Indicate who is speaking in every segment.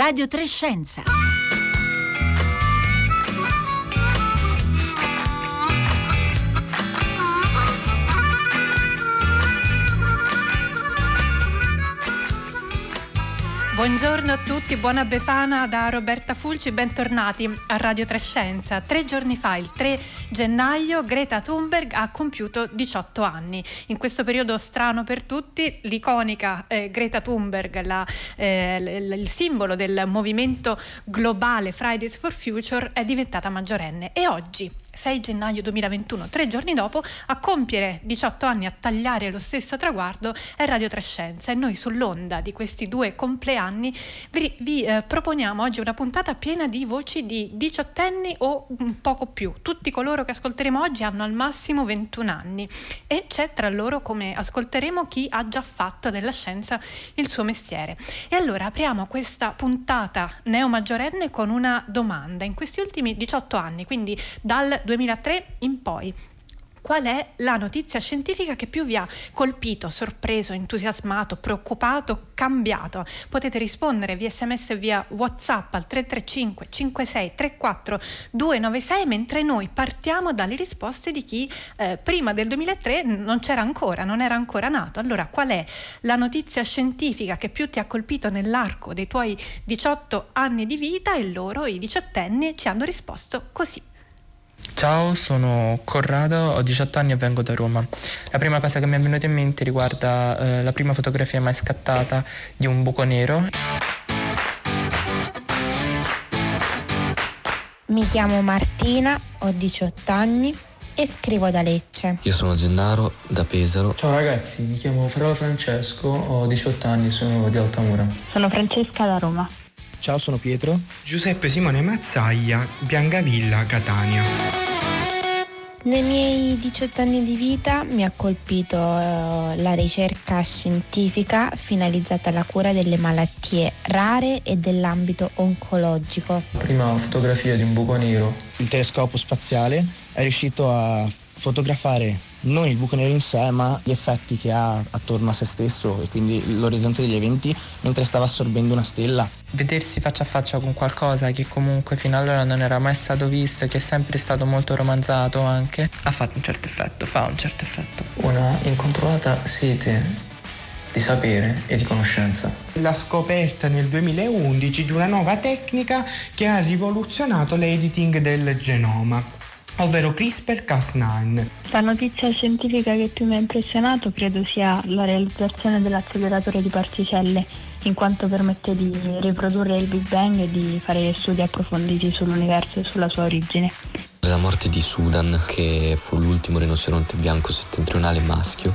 Speaker 1: Radio Trescenza.
Speaker 2: Buongiorno a tutti, buona Befana da Roberta Fulci, bentornati a Radio Trescenza. Tre giorni fa, il 3 gennaio, Greta Thunberg ha compiuto 18 anni. In questo periodo strano per tutti, l'iconica eh, Greta Thunberg, la, eh, il simbolo del movimento globale Fridays for Future, è diventata maggiorenne e oggi 6 gennaio 2021, tre giorni dopo, a compiere 18 anni, a tagliare lo stesso traguardo, è Radio Trescenza e noi sull'onda di questi due compleanni vi, vi eh, proponiamo oggi una puntata piena di voci di diciottenni o un poco più. Tutti coloro che ascolteremo oggi hanno al massimo 21 anni e c'è tra loro, come ascolteremo, chi ha già fatto della scienza il suo mestiere. E allora apriamo questa puntata neomaggiorenne con una domanda. In questi ultimi 18 anni, quindi dal 2003 in poi. Qual è la notizia scientifica che più vi ha colpito, sorpreso, entusiasmato, preoccupato, cambiato? Potete rispondere via sms e via whatsapp al 335 56 34 296 mentre noi partiamo dalle risposte di chi eh, prima del 2003 non c'era ancora, non era ancora nato. Allora qual è la notizia scientifica che più ti ha colpito nell'arco dei tuoi 18 anni di vita e loro, i diciottenni, ci hanno risposto così.
Speaker 3: Ciao, sono Corrado, ho 18 anni e vengo da Roma. La prima cosa che mi è venuta in mente riguarda eh, la prima fotografia mai scattata di un buco nero.
Speaker 4: Mi chiamo Martina, ho 18 anni e scrivo da Lecce.
Speaker 5: Io sono Gennaro, da Pesaro.
Speaker 6: Ciao ragazzi, mi chiamo Fratello Francesco, ho 18 anni, sono di Altamura.
Speaker 7: Sono Francesca da Roma.
Speaker 8: Ciao, sono Pietro.
Speaker 9: Giuseppe Simone Mazzaglia, Biancavilla, Catania.
Speaker 4: Nei miei 18 anni di vita mi ha colpito uh, la ricerca scientifica finalizzata alla cura delle malattie rare e dell'ambito oncologico.
Speaker 6: La prima fotografia di un buco nero.
Speaker 8: Il telescopio spaziale è riuscito a fotografare non il buco nero in sé ma gli effetti che ha attorno a se stesso e quindi l'orizzonte degli eventi mentre stava assorbendo una stella.
Speaker 3: Vedersi faccia a faccia con qualcosa che comunque fino allora non era mai stato visto e che è sempre stato molto romanzato anche, ha fatto un certo effetto, fa un certo effetto.
Speaker 6: Una incontrollata sete di sapere e di conoscenza.
Speaker 9: La scoperta nel 2011 di una nuova tecnica che ha rivoluzionato l'editing del genoma ovvero CRISPR-Cas9.
Speaker 7: La notizia scientifica che più mi ha impressionato credo sia la realizzazione dell'acceleratore di particelle, in quanto permette di riprodurre il Big Bang e di fare studi approfonditi sull'universo e sulla sua origine.
Speaker 5: La morte di Sudan, che fu l'ultimo rinoceronte bianco settentrionale maschio.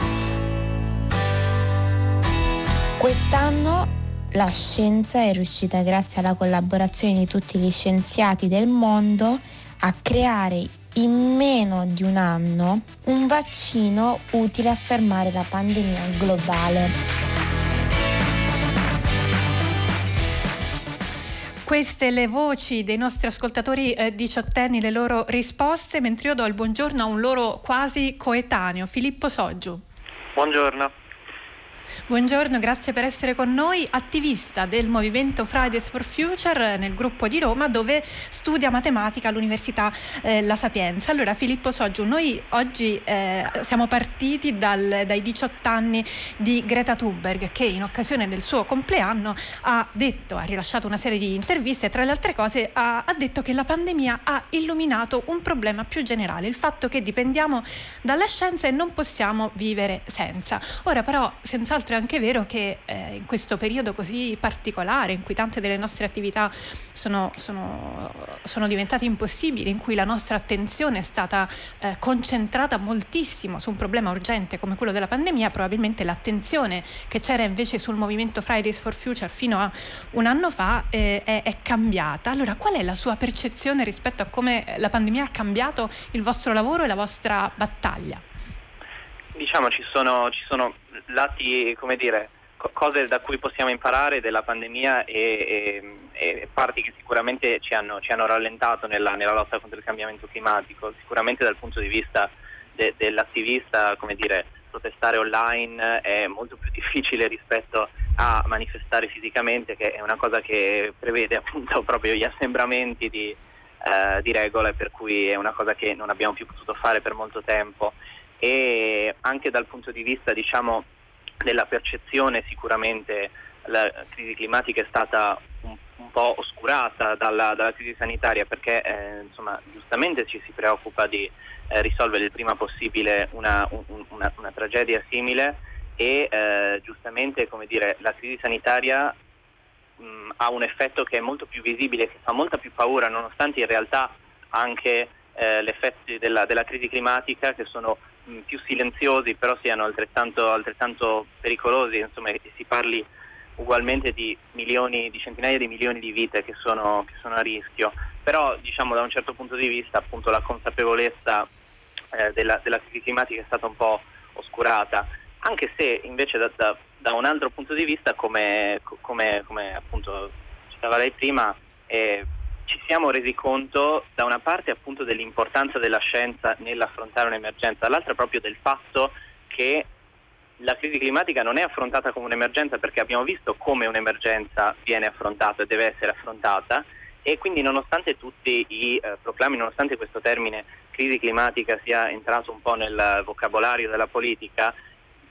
Speaker 4: Quest'anno la scienza è riuscita, grazie alla collaborazione di tutti gli scienziati del mondo, a creare in meno di un anno un vaccino utile a fermare la pandemia globale.
Speaker 2: Queste le voci dei nostri ascoltatori eh, diciottenni, le loro risposte, mentre io do il buongiorno a un loro quasi coetaneo, Filippo Soggiu.
Speaker 10: Buongiorno.
Speaker 2: Buongiorno, grazie per essere con noi, attivista del movimento Fridays for Future nel gruppo di Roma dove studia matematica all'Università eh, La Sapienza. Allora Filippo Soggiu, noi oggi eh, siamo partiti dal, dai 18 anni di Greta Thunberg che in occasione del suo compleanno ha detto, ha rilasciato una serie di interviste e tra le altre cose ha, ha detto che la pandemia ha illuminato un problema più generale, il fatto che dipendiamo dalla scienza e non possiamo vivere senza. Ora però senz'altro è anche vero che eh, in questo periodo così particolare, in cui tante delle nostre attività sono, sono, sono diventate impossibili, in cui la nostra attenzione è stata eh, concentrata moltissimo su un problema urgente come quello della pandemia, probabilmente l'attenzione che c'era invece sul movimento Fridays for Future fino a un anno fa eh, è, è cambiata. Allora, qual è la sua percezione rispetto a come la pandemia ha cambiato il vostro lavoro e la vostra battaglia?
Speaker 10: Diciamo ci sono, ci sono lati, come dire, cose da cui possiamo imparare della pandemia e, e, e parti che sicuramente ci hanno, ci hanno rallentato nella, nella, lotta contro il cambiamento climatico. Sicuramente dal punto di vista de, dell'attivista, come dire, protestare online è molto più difficile rispetto a manifestare fisicamente, che è una cosa che prevede appunto proprio gli assembramenti di, eh, di regole, per cui è una cosa che non abbiamo più potuto fare per molto tempo. E anche dal punto di vista diciamo, della percezione sicuramente la crisi climatica è stata un, un po' oscurata dalla, dalla crisi sanitaria perché eh, insomma, giustamente ci si preoccupa di eh, risolvere il prima possibile una, un, una, una tragedia simile e eh, giustamente dire, la crisi sanitaria mh, ha un effetto che è molto più visibile, che fa molta più paura, nonostante in realtà anche eh, gli effetti della, della, crisi climatica che sono più silenziosi però siano altrettanto, altrettanto pericolosi, insomma si parli ugualmente di milioni, di centinaia di milioni di vite che sono, che sono a rischio, però diciamo da un certo punto di vista appunto la consapevolezza eh, della, della, crisi climatica è stata un po' oscurata, anche se invece da, da, da un altro punto di vista come, come, come appunto citava lei prima eh, ci siamo resi conto da una parte appunto dell'importanza della scienza nell'affrontare un'emergenza, dall'altra proprio del fatto che la crisi climatica non è affrontata come un'emergenza perché abbiamo visto come un'emergenza viene affrontata e deve essere affrontata e quindi nonostante tutti i eh, proclami, nonostante questo termine crisi climatica sia entrato un po' nel vocabolario della politica,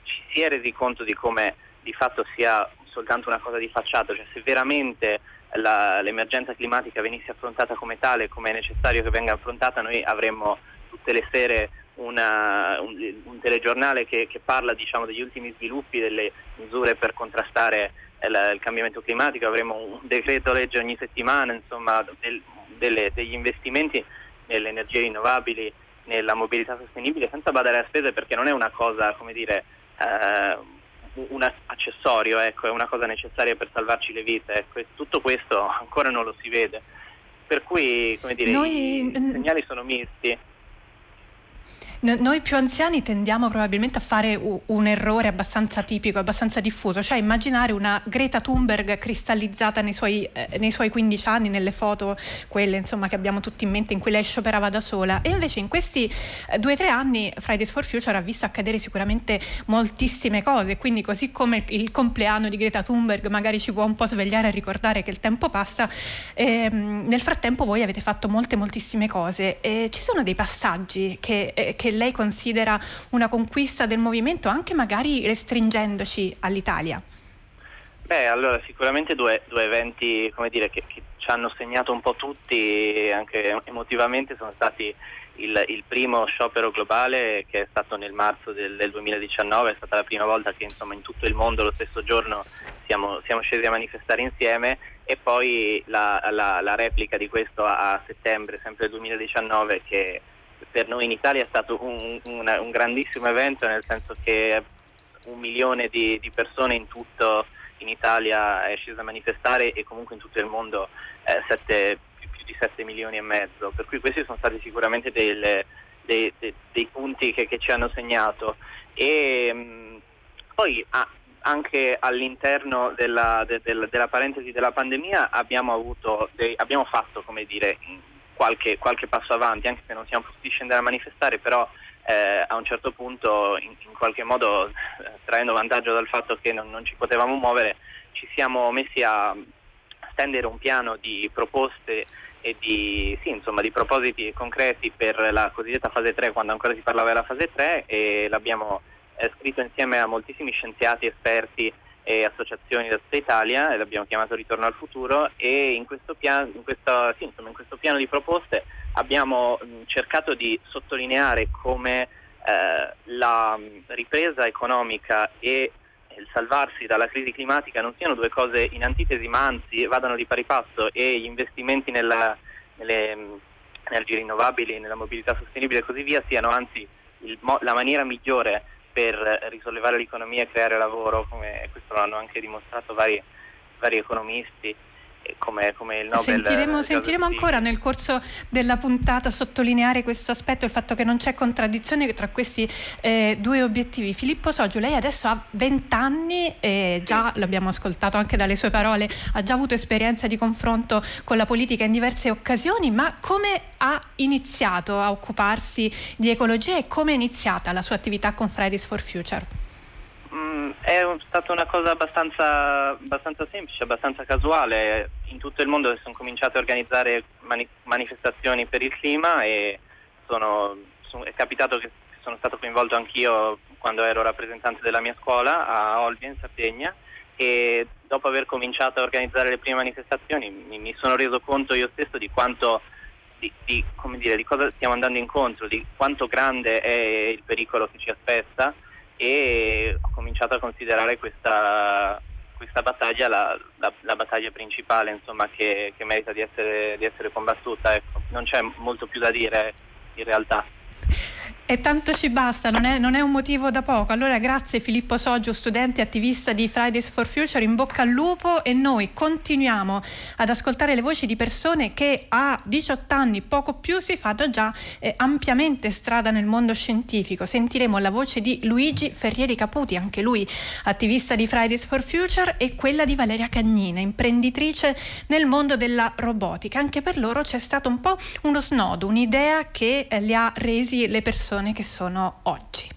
Speaker 10: ci si è resi conto di come di fatto sia soltanto una cosa di facciata, cioè se veramente la, l'emergenza climatica venisse affrontata come tale, come è necessario che venga affrontata, noi avremmo tutte le sere una, un, un, telegiornale che, che parla diciamo, degli ultimi sviluppi delle misure per contrastare il, il, cambiamento climatico, avremo un decreto legge ogni settimana, insomma, del, delle, degli investimenti nelle energie rinnovabili, nella mobilità sostenibile, senza badare a spese perché non è una cosa, come dire, eh, un accessorio, ecco, è una cosa necessaria per salvarci le vite. Ecco, tutto questo ancora non lo si vede. Per cui, come dire, Noi... i segnali sono misti
Speaker 2: noi più anziani tendiamo probabilmente a fare un errore abbastanza tipico, abbastanza diffuso, cioè immaginare una Greta Thunberg cristallizzata nei suoi, eh, nei suoi 15 anni, nelle foto, quelle insomma, che abbiamo tutti in mente, in cui lei scioperava da sola. E invece in questi eh, due o tre anni Fridays for Future ha visto accadere sicuramente moltissime cose, quindi così come il compleanno di Greta Thunberg magari ci può un po' svegliare a ricordare che il tempo passa, ehm, nel frattempo voi avete fatto molte moltissime cose. E ci sono dei passaggi che, eh, che lei considera una conquista del movimento, anche magari restringendoci all'Italia?
Speaker 10: Beh, allora sicuramente due, due eventi dire, che, che, ci hanno segnato un po' tutti, anche emotivamente, sono stati il, il, primo sciopero globale che è stato nel marzo del, del 2019, è stata la prima volta che insomma, in tutto il mondo lo stesso giorno siamo, siamo scesi a manifestare insieme e poi la, la, la replica di questo a, a settembre, sempre del 2019, che per noi in Italia è stato un, un, un grandissimo evento, nel senso che un milione di, di, persone in tutto in Italia è sceso a manifestare e comunque in tutto il mondo eh, sette, più, più, di 7 milioni e mezzo, per cui questi sono stati sicuramente delle, dei, dei, dei, punti che, che, ci hanno segnato. E mh, poi ah, anche all'interno della, de, de, della, parentesi della pandemia abbiamo, dei, abbiamo fatto, come dire, qualche, qualche, passo avanti, anche se non siamo potuti scendere a manifestare, però eh, a un certo punto, in, in qualche modo, eh, traendo vantaggio dal fatto che non, non, ci potevamo muovere, ci siamo messi a stendere un piano di proposte e di, sì, insomma, di propositi concreti per la cosiddetta fase 3, quando ancora si parlava della fase 3, e l'abbiamo eh, scritto insieme a moltissimi scienziati, esperti, e associazioni da tutta Italia l'abbiamo chiamato Ritorno al futuro e in questo, piano, in questa, sì, insomma, in questo piano di proposte abbiamo cercato di sottolineare come eh, la ripresa economica e il salvarsi dalla crisi climatica non siano due cose in antitesi ma anzi vadano di pari passo e gli investimenti nella, nelle energie rinnovabili, nella mobilità sostenibile e così via siano anzi il, la maniera migliore per risollevare l'economia e creare lavoro, come questo l'hanno anche dimostrato vari, vari economisti. Come, come il Nobel.
Speaker 2: Sentiremo, sentiremo ancora nel corso della puntata sottolineare questo aspetto, il fatto che non c'è contraddizione tra questi eh, due obiettivi. Filippo Soggio, lei adesso ha 20 anni e già l'abbiamo ascoltato anche dalle sue parole, ha già avuto esperienza di confronto con la politica in diverse occasioni, ma come ha iniziato a occuparsi di ecologia e come è iniziata la sua attività con Fridays for Future?
Speaker 10: Mm, è stata una cosa abbastanza, abbastanza, semplice, abbastanza casuale. In tutto il mondo sono cominciato a organizzare mani- manifestazioni per il clima e sono, sono, è capitato che sono stato coinvolto anch'io quando ero rappresentante della mia scuola a Olbia in Sardegna e dopo aver cominciato a organizzare le prime manifestazioni mi, mi sono reso conto io stesso di quanto di, di, dire, di cosa stiamo andando incontro, di quanto grande è il pericolo che ci aspetta e ho cominciato a considerare questa, questa battaglia la, la, la, battaglia principale insomma, che, che, merita di essere, di essere combattuta. Ecco. Non c'è molto più da dire in realtà.
Speaker 2: E tanto ci basta, non è, non è, un motivo da poco. Allora grazie Filippo Soggio, studente e attivista di Fridays for Future, in bocca al lupo e noi continuiamo ad ascoltare le voci di persone che a 18 anni, poco più, si fanno già eh, ampiamente strada nel mondo scientifico. Sentiremo la voce di Luigi Ferrieri Caputi, anche lui attivista di Fridays for Future, e quella di Valeria Cagnina, imprenditrice nel mondo della robotica. Anche per loro c'è stato un po' uno snodo, un'idea che eh, li ha resi le persone persone che sono oggi.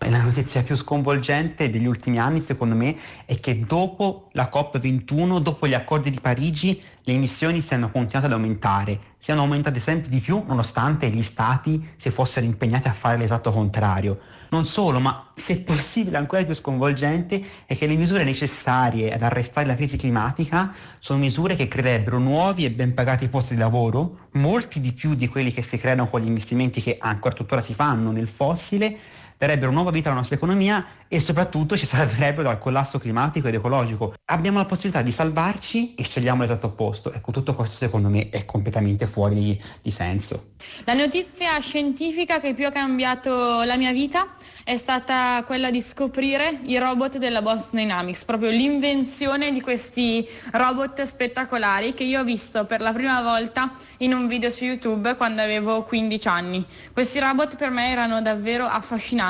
Speaker 1: La notizia più sconvolgente degli ultimi anni, secondo me, è che dopo la COP21, dopo gli accordi di Parigi, le emissioni siano continuate ad aumentare, siano aumentate sempre di più nonostante gli stati si fossero impegnati a fare l'esatto contrario. Non solo, ma se possibile ancora più sconvolgente è che le misure necessarie ad arrestare la crisi climatica sono misure che creerebbero nuovi e ben pagati posti di lavoro, molti di più di quelli che si creano con gli investimenti che ancora tuttora si fanno nel fossile, darebbero nuova vita alla nostra economia e soprattutto ci salverebbero dal collasso climatico ed ecologico. Abbiamo la possibilità di salvarci e scegliamo l'esatto opposto. Ecco, tutto questo secondo me è completamente fuori di, di senso.
Speaker 11: La notizia scientifica che più ha cambiato la mia vita è stata quella di scoprire i robot della Boston Dynamics, proprio l'invenzione di questi robot spettacolari che io ho visto per la prima volta in un video su YouTube quando avevo 15 anni. Questi robot per me erano davvero affascinanti,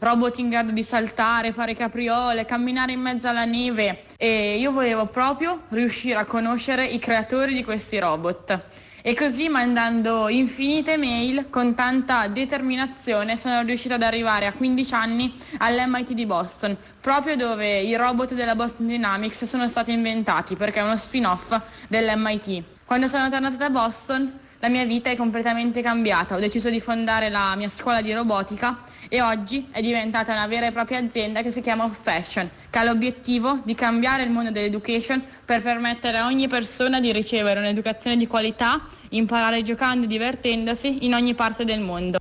Speaker 11: robot in grado di saltare, fare capriole, camminare in mezzo alla neve e io volevo proprio riuscire a conoscere i creatori di questi robot. E così mandando infinite mail con tanta determinazione sono riuscita ad arrivare a 15 anni all'MIT di Boston, proprio dove i robot della Boston Dynamics sono stati inventati perché è uno spin-off dell'MIT. Quando sono tornata da Boston la mia vita è completamente cambiata, ho deciso di fondare la mia scuola di robotica e oggi è diventata una vera e propria azienda che si chiama Fashion, che ha l'obiettivo di cambiare il mondo dell'education per permettere a ogni persona di ricevere un'educazione di qualità, imparare giocando e divertendosi in ogni parte del mondo.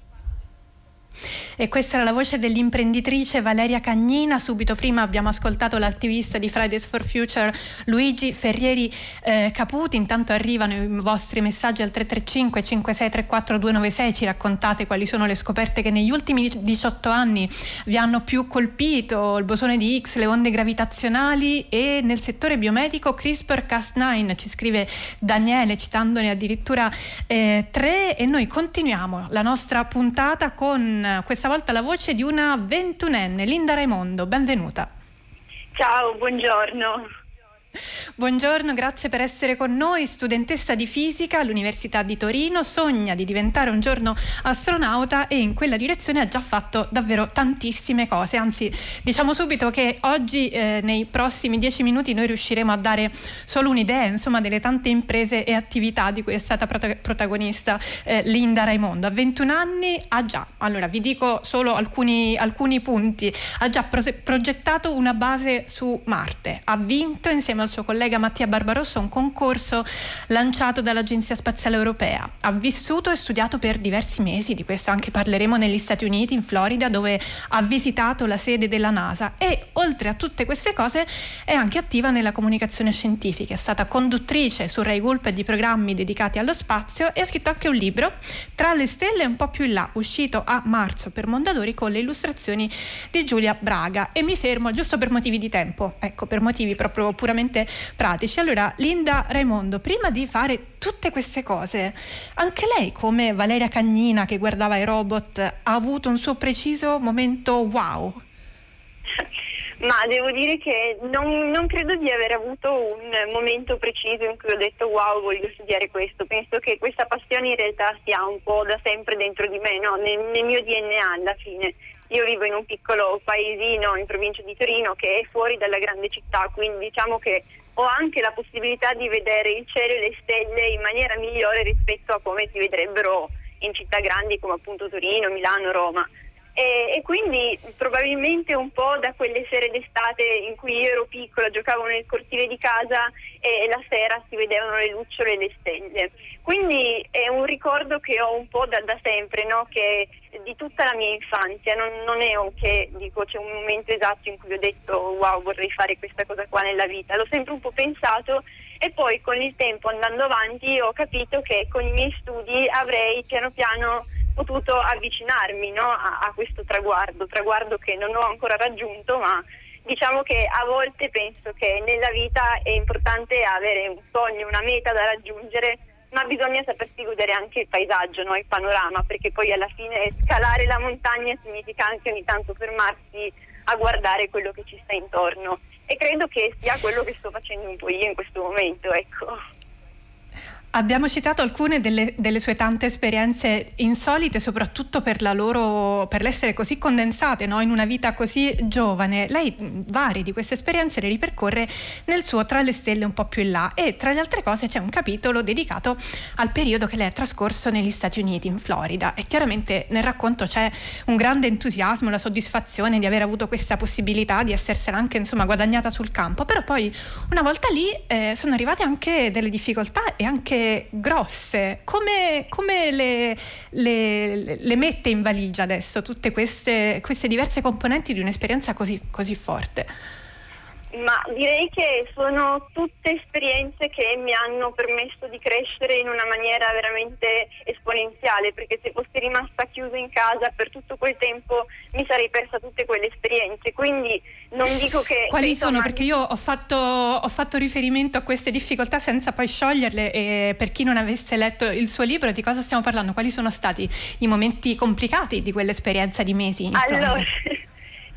Speaker 2: E questa era la voce dell'imprenditrice Valeria Cagnina. Subito prima abbiamo ascoltato l'attivista di Fridays for Future Luigi Ferrieri eh, Caputi. Intanto arrivano i vostri messaggi al 335 5634 296. Ci raccontate quali sono le scoperte che negli ultimi 18 anni vi hanno più colpito, il bosone di X, le onde gravitazionali e nel settore biomedico CRISPR-Cas9. Ci scrive Daniele citandone addirittura eh, tre e noi continuiamo la nostra puntata con questa volta la voce di una ventunenne, Linda Raimondo. Benvenuta.
Speaker 12: Ciao, buongiorno.
Speaker 2: Buongiorno, grazie per essere con noi. Studentessa di fisica all'Università di Torino, sogna di diventare un giorno astronauta e in quella direzione ha già fatto davvero tantissime cose. Anzi, diciamo subito che oggi, eh, nei prossimi dieci minuti, noi riusciremo a dare solo un'idea, insomma, delle tante imprese e attività di cui è stata prot- protagonista eh, Linda Raimondo. A 21 anni ha già, allora vi dico solo alcuni, alcuni punti, ha già pro- progettato una base su Marte, ha vinto insieme al al suo collega Mattia Barbarossa un concorso lanciato dall'Agenzia Spaziale Europea. Ha vissuto e studiato per diversi mesi, di questo anche parleremo negli Stati Uniti, in Florida, dove ha visitato la sede della NASA e oltre a tutte queste cose è anche attiva nella comunicazione scientifica, è stata conduttrice su Rai Gulp di programmi dedicati allo spazio e ha scritto anche un libro, Tra le stelle un po' più in là, uscito a marzo per Mondadori con le illustrazioni di Giulia Braga. E mi fermo giusto per motivi di tempo, ecco, per motivi proprio puramente pratici. Allora, Linda Raimondo, prima di fare tutte queste cose, anche lei, come Valeria Cagnina che guardava i robot, ha avuto un suo preciso momento wow?
Speaker 12: Ma devo dire che non, non, credo di aver avuto un momento preciso in cui ho detto wow voglio studiare questo, penso che questa passione in realtà sia un po' da sempre dentro di me, no? nel, nel mio DNA alla fine. Io vivo in un piccolo paesino in provincia di Torino che è fuori dalla grande città, quindi diciamo che ho anche la possibilità di vedere il cielo e le stelle in maniera migliore rispetto a come si vedrebbero in città grandi come appunto Torino, Milano, Roma. E, e, quindi probabilmente un po' da quelle sere d'estate in cui io ero piccola, giocavo nel cortile di casa e, e la sera si vedevano le lucciole e le stelle. Quindi è un ricordo che ho un po' da, da sempre, no? che di tutta la mia infanzia, non, non è che dico c'è un momento esatto in cui ho detto wow vorrei fare questa cosa qua nella vita, l'ho sempre un po' pensato e poi con il tempo andando avanti ho capito che con i miei studi avrei piano piano potuto avvicinarmi no, a, a, questo traguardo, traguardo che non ho ancora raggiunto, ma diciamo che a volte penso che nella vita è importante avere un sogno, una meta da raggiungere, ma bisogna sapersi godere anche il paesaggio, no, il panorama, perché poi alla fine scalare la montagna significa anche ogni tanto fermarsi a guardare quello che ci sta intorno. E credo che sia quello che sto facendo un po' io in questo momento, ecco.
Speaker 2: Abbiamo citato alcune delle, delle, sue tante esperienze insolite, soprattutto per, loro, per l'essere così condensate no? in una vita così giovane. Lei varie di queste esperienze le ripercorre nel suo Tra le stelle un po' più in là e tra le altre cose c'è un capitolo dedicato al periodo che lei ha trascorso negli Stati Uniti, in Florida. E chiaramente nel racconto c'è un grande entusiasmo, la soddisfazione di aver avuto questa possibilità di essersela anche insomma, guadagnata sul campo. Però poi una volta lì eh, sono arrivate anche delle difficoltà e anche grosse. Come, come le, le, le, mette in valigia adesso tutte queste, queste diverse componenti di un'esperienza così, così forte?
Speaker 12: Ma direi che sono tutte esperienze che mi hanno permesso di crescere in una maniera veramente esponenziale, perché se fossi rimasta chiusa in casa per tutto quel tempo mi sarei persa tutte quelle esperienze. Quindi non dico che...
Speaker 2: Quali sono? Perché io ho fatto, ho fatto, riferimento a queste difficoltà senza poi scioglierle e per chi non avesse letto il suo libro di cosa stiamo parlando? Quali sono stati i momenti complicati di quell'esperienza di mesi?
Speaker 12: allora...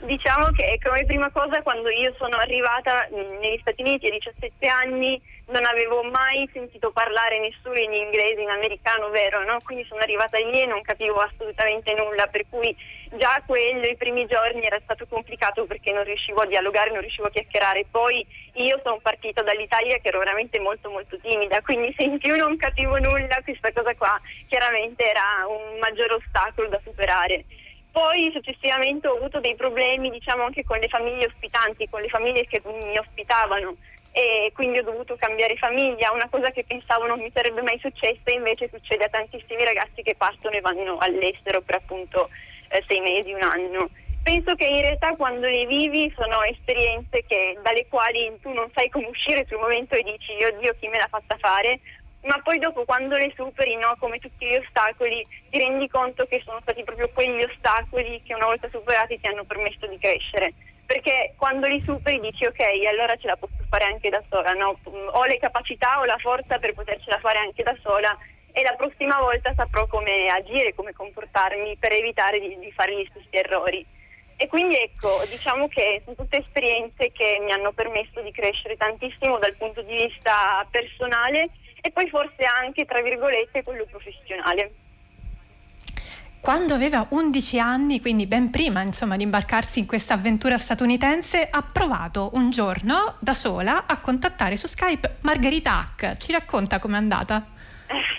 Speaker 12: Diciamo che come prima cosa quando io sono arrivata negli Stati Uniti a 17 anni non avevo mai sentito parlare nessuno in inglese, in americano, vero? No? Quindi sono arrivata lì e non capivo assolutamente nulla, per cui già quello, i primi giorni era stato complicato perché non riuscivo a dialogare, non riuscivo a chiacchierare. Poi io sono partita dall'Italia che ero veramente molto molto timida, quindi se in più non capivo nulla, questa cosa qua chiaramente era un maggior ostacolo da superare. Poi successivamente ho avuto dei problemi diciamo anche con le famiglie ospitanti, con le famiglie che mi ospitavano. E quindi ho dovuto cambiare famiglia, una cosa che pensavo non mi sarebbe mai successa invece succede a tantissimi ragazzi che partono e vanno all'estero per appunto eh, sei mesi, un anno. Penso che in realtà quando le vivi sono esperienze che, dalle quali tu non sai come uscire sul momento e dici oddio chi me l'ha fatta fare, ma poi dopo quando le superi, no, come tutti gli ostacoli, ti rendi conto che sono stati proprio quegli ostacoli che una volta superati ti hanno permesso di crescere. Perché quando li superi dici ok, allora ce la posso fare anche da sola, no? ho le capacità, ho la forza per potercela fare anche da sola e la prossima volta saprò come agire, come comportarmi per evitare di, di fare gli stessi errori. E quindi ecco, diciamo che sono tutte esperienze che mi hanno permesso di crescere tantissimo dal punto di vista personale e poi forse anche, tra virgolette, quello professionale.
Speaker 2: Quando aveva 11 anni, quindi ben prima insomma, di imbarcarsi in questa avventura statunitense, ha provato un giorno da sola a contattare su Skype Margherita Hack. Ci racconta com'è andata?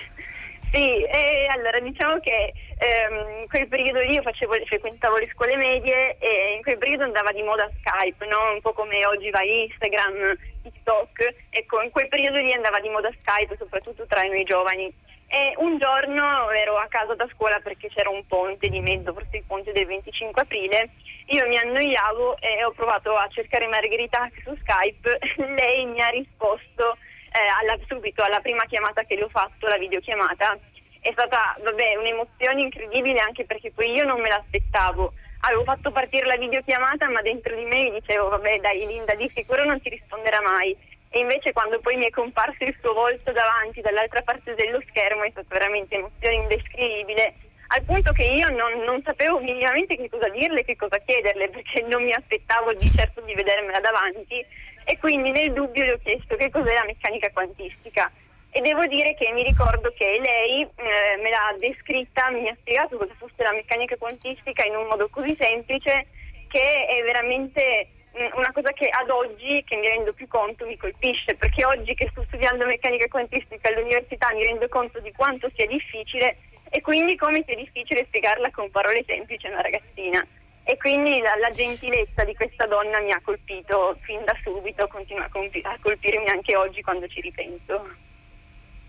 Speaker 12: Sì, e allora diciamo che ehm, in quel periodo lì io facevo, frequentavo le scuole medie e in quel periodo andava di moda Skype, no? un po' come oggi va Instagram, TikTok, ecco in quel periodo lì andava di moda Skype soprattutto tra noi giovani. E un giorno ero a casa da scuola perché c'era un ponte di mezzo, forse il ponte del 25 aprile, io mi annoiavo e ho provato a cercare Margherita su Skype, lei mi ha risposto eh, alla, subito alla prima chiamata che le ho fatto, la videochiamata, è stata vabbè, un'emozione incredibile anche perché poi io non me l'aspettavo. Avevo fatto partire la videochiamata ma dentro di me mi dicevo vabbè dai Linda di sicuro non ti risponderà mai. e invece quando poi mi è comparso il suo volto davanti dall'altra parte dello schermo è stata veramente emozione indescrivibile al punto che io non, non, sapevo minimamente che cosa dirle, che cosa chiederle, perché non mi aspettavo di certo di vedermela davanti e quindi nel dubbio le ho chiesto che cos'è la meccanica quantistica e devo dire che mi ricordo che lei eh, me l'ha descritta, mi ha spiegato cosa fosse la meccanica quantistica in un modo così semplice che è veramente mm, una cosa che ad oggi, che mi rendo più conto, mi colpisce, perché oggi che sto studiando meccanica quantistica all'università mi rendo conto di quanto sia difficile e quindi come sia difficile spiegarla con parole semplici a una ragazzina. E quindi la, la, gentilezza di questa donna mi ha colpito fin da subito, continua a, compi- a colpirmi anche oggi quando ci ripenso.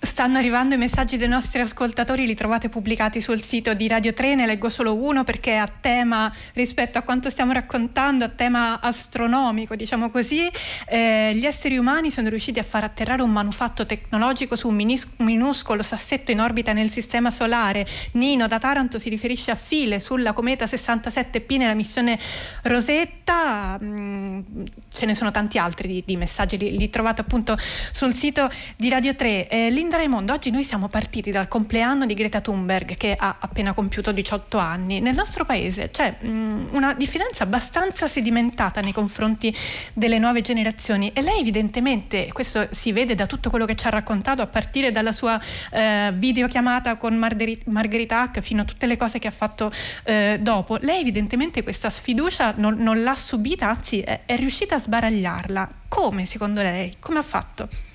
Speaker 2: Stanno arrivando i messaggi dei nostri ascoltatori, li trovate pubblicati sul sito di Radio 3, ne leggo solo uno perché è a tema rispetto a quanto stiamo raccontando, a tema astronomico, diciamo così. Eh, gli esseri umani sono riusciti a far atterrare un manufatto tecnologico su un minis- minuscolo sassetto in orbita nel sistema solare. Nino da Taranto si riferisce a file sulla cometa 67P nella missione Rosetta. Mm, ce ne sono tanti altri di, di messaggi, li, li, trovate appunto sul sito di Radio 3. Eh, Linda Raimondo, oggi noi siamo partiti dal compleanno di Greta Thunberg che ha appena compiuto 18 anni. Nel nostro paese c'è mh, mm, una diffidenza abbastanza sedimentata nei confronti delle nuove generazioni e lei evidentemente, questo si vede da tutto quello che ci ha raccontato a partire dalla sua eh, videochiamata con Margherita, Margherita Hack fino a tutte le cose che ha fatto eh, dopo, lei evidentemente questa sfiducia non, non l'ha subita, anzi è, è riuscita a sbaragliarla. Come secondo lei? Come ha fatto?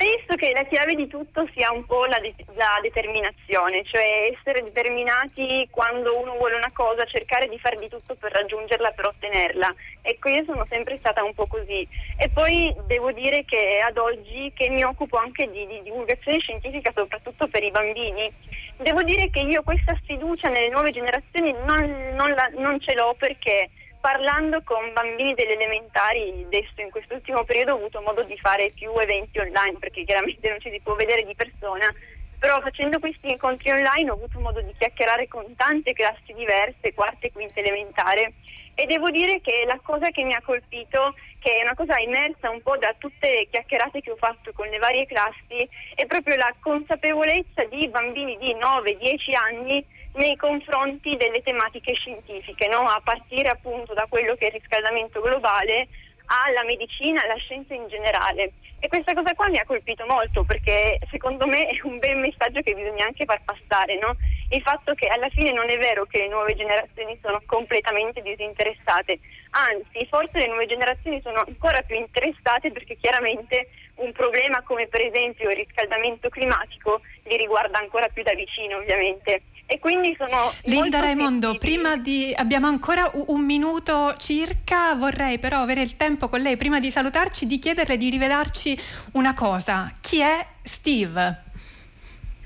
Speaker 12: Penso che la chiave di tutto sia un po' la, de- la, determinazione, cioè essere determinati quando uno vuole una cosa, cercare di fare di tutto per raggiungerla, per ottenerla. Ecco, io sono sempre stata un po' così. E poi devo dire che ad oggi, che mi occupo anche di, di divulgazione scientifica, soprattutto per i bambini, devo dire che io questa sfiducia nelle nuove generazioni non, non, la, non ce l'ho perché parlando con bambini delle elementari, adesso in quest'ultimo periodo ho avuto modo di fare più eventi online perché chiaramente non ci si può vedere di persona, però facendo questi incontri online ho avuto modo di chiacchierare con tante classi diverse, quarta e quinta elementare e devo dire che la cosa che mi ha colpito, che è una cosa immersa un po' da tutte le chiacchierate che ho fatto con le varie classi, è proprio la consapevolezza di bambini di 9-10 anni nei confronti delle tematiche scientifiche, no? a partire appunto da quello che è il riscaldamento globale alla medicina, alla scienza in generale. E questa cosa qua mi ha colpito molto perché secondo me è un bel messaggio che bisogna anche far passare, no? il fatto che alla fine non è vero che le nuove generazioni sono completamente disinteressate, anzi forse le nuove generazioni sono ancora più interessate perché chiaramente un problema come per esempio il riscaldamento climatico li riguarda ancora più da vicino ovviamente e quindi sono
Speaker 2: Linda Raimondo, prima di abbiamo ancora un minuto circa, vorrei però avere il tempo con lei prima di salutarci di chiederle di rivelarci una cosa. Chi è Steve?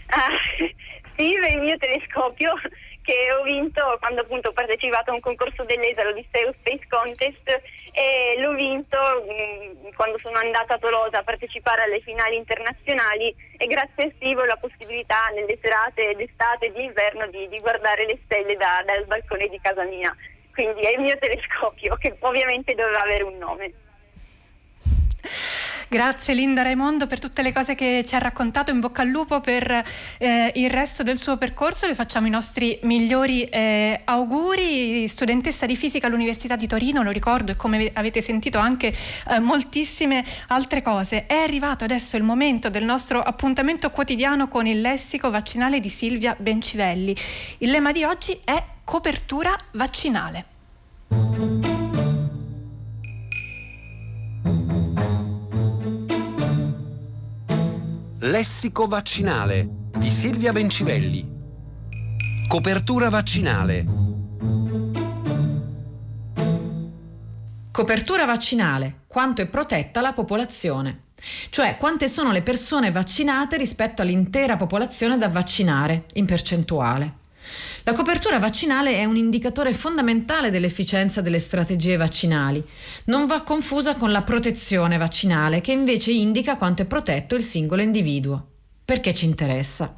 Speaker 12: Ah, Steve è il mio telescopio che ho vinto quando appunto ho partecipato a un concorso dell'ESA, l'Odisseo Space Contest e l'ho vinto mh, mm, quando sono andata a Tolosa a partecipare alle finali internazionali e grazie a Steve ho la possibilità nelle serate d'estate e di inverno di, di guardare le stelle da, dal balcone di casa mia. Quindi è il mio telescopio che ovviamente doveva avere un nome.
Speaker 2: Grazie Linda Raimondo per tutte le cose che ci ha raccontato, in bocca al lupo per eh, il resto del suo percorso, le facciamo i nostri migliori eh, auguri, studentessa di fisica all'Università di Torino, lo ricordo e come avete sentito anche eh, moltissime altre cose. È arrivato adesso il momento del nostro appuntamento quotidiano con il lessico vaccinale di Silvia Bencivelli. Il lema di oggi è copertura vaccinale.
Speaker 13: Lessico vaccinale di Silvia Bencivelli. Copertura vaccinale.
Speaker 14: Copertura vaccinale. Quanto è protetta la popolazione. Cioè quante sono le persone vaccinate rispetto all'intera popolazione da vaccinare in percentuale. La copertura vaccinale è un indicatore fondamentale dell'efficienza delle strategie vaccinali. Non va confusa con la protezione vaccinale, che invece indica quanto è protetto il singolo individuo. Perché ci interessa?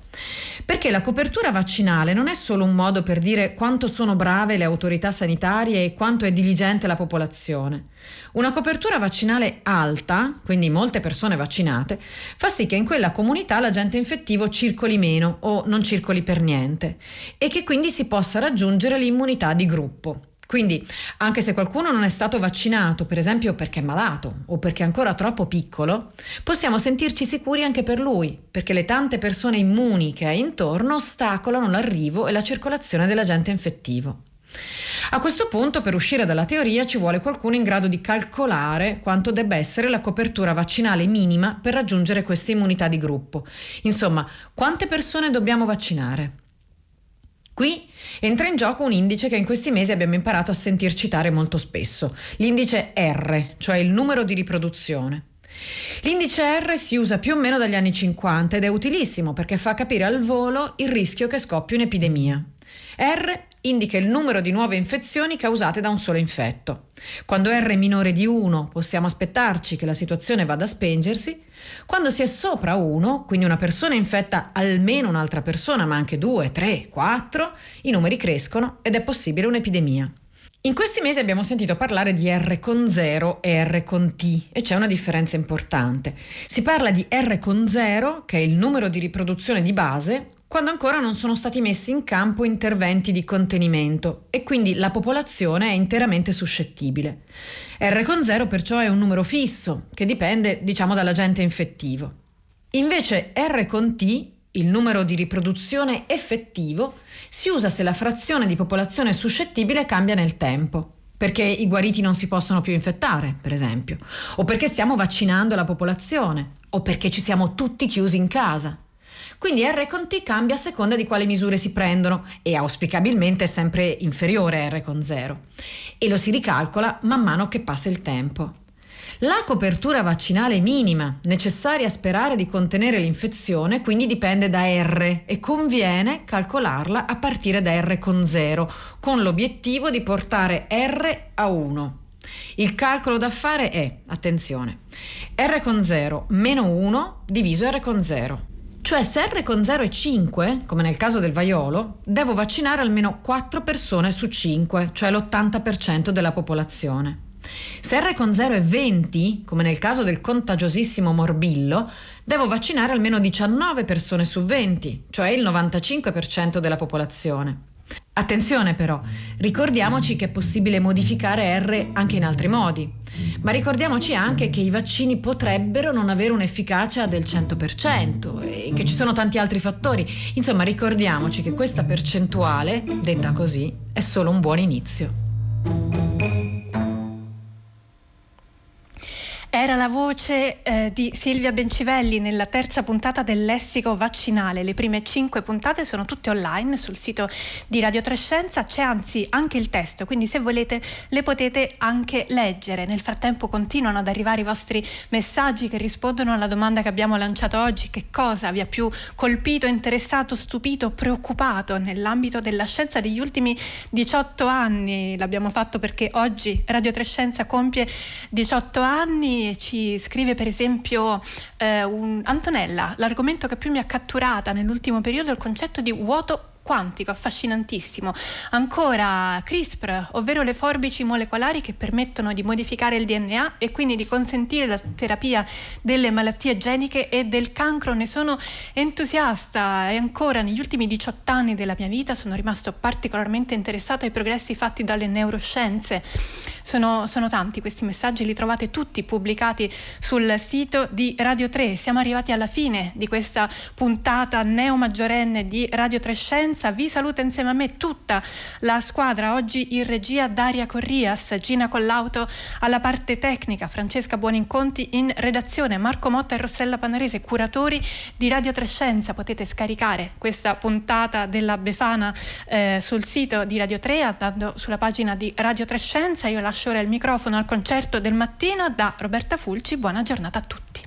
Speaker 14: Perché la copertura vaccinale non è solo un modo per dire quanto sono brave le autorità sanitarie e quanto è diligente la popolazione. Una copertura vaccinale alta, quindi molte persone vaccinate, fa sì che in quella comunità l'agente infettivo circoli meno o non circoli per niente e che quindi si possa raggiungere l'immunità di gruppo. Quindi, anche se qualcuno non è stato vaccinato, per esempio perché è malato o perché è ancora troppo piccolo, possiamo sentirci sicuri anche per lui, perché le tante persone immuni che ha intorno ostacolano l'arrivo e la circolazione dell'agente infettivo. A questo punto, per uscire dalla teoria, ci vuole qualcuno in grado di calcolare quanto debba essere la copertura vaccinale minima per raggiungere questa immunità di gruppo. Insomma, quante persone dobbiamo vaccinare? Qui entra in gioco un indice che in questi mesi abbiamo imparato a sentir citare molto spesso, l'indice R, cioè il numero di riproduzione. L'indice R si usa più o meno dagli anni 50 ed è utilissimo perché fa capire al volo il rischio che scoppi un'epidemia. R indica il numero di nuove infezioni causate da un solo infetto. Quando R è minore di 1 possiamo aspettarci che la situazione vada a spengersi, quando si è sopra 1, quindi una persona infetta almeno un'altra persona, ma anche 2, 3, 4, i numeri crescono ed è possibile un'epidemia. In questi mesi abbiamo sentito parlare di R con 0 e R con T e c'è una differenza importante. Si parla di R con 0, che è il numero di riproduzione di base, quando ancora non sono stati messi in campo interventi di contenimento e quindi la popolazione è interamente suscettibile. R con 0 perciò è un numero fisso che dipende diciamo dall'agente infettivo. Invece R con T, il numero di riproduzione effettivo, si usa se la frazione di popolazione suscettibile cambia nel tempo perché i guariti non si possono più infettare, per esempio, o perché stiamo vaccinando la popolazione, o perché ci siamo tutti chiusi in casa. Quindi R con T cambia a seconda di quali misure si prendono e auspicabilmente è sempre inferiore a R con 0 e lo si ricalcola man mano che passa il tempo. La copertura vaccinale minima necessaria a sperare di contenere l'infezione quindi dipende da R e conviene calcolarla a partire da R con 0 con l'obiettivo di portare R a 1. Il calcolo da fare è, attenzione, R con 0 meno 1 diviso R con 0. Cioè se R con 0 è 5, come nel caso del vaiolo, devo vaccinare almeno 4 persone su 5, cioè l'80% della popolazione. Se R con 0 è 20, come nel caso del contagiosissimo morbillo, devo vaccinare almeno 19 persone su 20, cioè il 95% della popolazione. Attenzione però, ricordiamoci che è possibile modificare R anche in altri modi, ma ricordiamoci anche che i vaccini potrebbero non avere un'efficacia del 100% e che ci sono tanti altri fattori. Insomma, ricordiamoci che questa percentuale, detta così, è solo un buon inizio.
Speaker 2: Era la voce eh, di Silvia Bencivelli nella terza puntata del lessico vaccinale. Le prime cinque puntate sono tutte online sul sito di Radio Trescenza, c'è anzi anche il testo, quindi se volete le potete anche leggere. Nel frattempo continuano ad arrivare i vostri messaggi che rispondono alla domanda che abbiamo lanciato oggi, che cosa vi ha più colpito, interessato, stupito, preoccupato nell'ambito della scienza degli ultimi 18 anni. L'abbiamo fatto perché oggi Radio Trescenza compie 18 anni ci scrive per esempio eh, un, Antonella, l'argomento che più mi ha catturata nell'ultimo periodo è il concetto di vuoto quantico, affascinantissimo. Ancora CRISPR, ovvero le forbici molecolari che permettono di modificare il DNA e quindi di consentire la terapia delle malattie geniche e del cancro. Ne sono entusiasta e ancora negli ultimi 18 anni della mia vita sono rimasto particolarmente interessato ai progressi fatti dalle neuroscienze. Sono, sono tanti questi messaggi, li trovate tutti pubblicati sul sito di Radio 3. Siamo arrivati alla fine di questa puntata neo maggiorenne di Radio 3 Scienze Vicenza. Vi saluta insieme a me tutta la squadra. Oggi in regia Daria Corrias, Gina Collauto alla parte tecnica, Francesca Buoninconti in redazione, Marco Motta e Rossella Panarese, curatori di Radio Trescenza. Potete scaricare questa puntata della Befana eh, sul sito di Radio 3 andando sulla pagina di Radio Trescenza. Io lascio ora il microfono al concerto del mattino da Roberta Fulci. Buona giornata a tutti.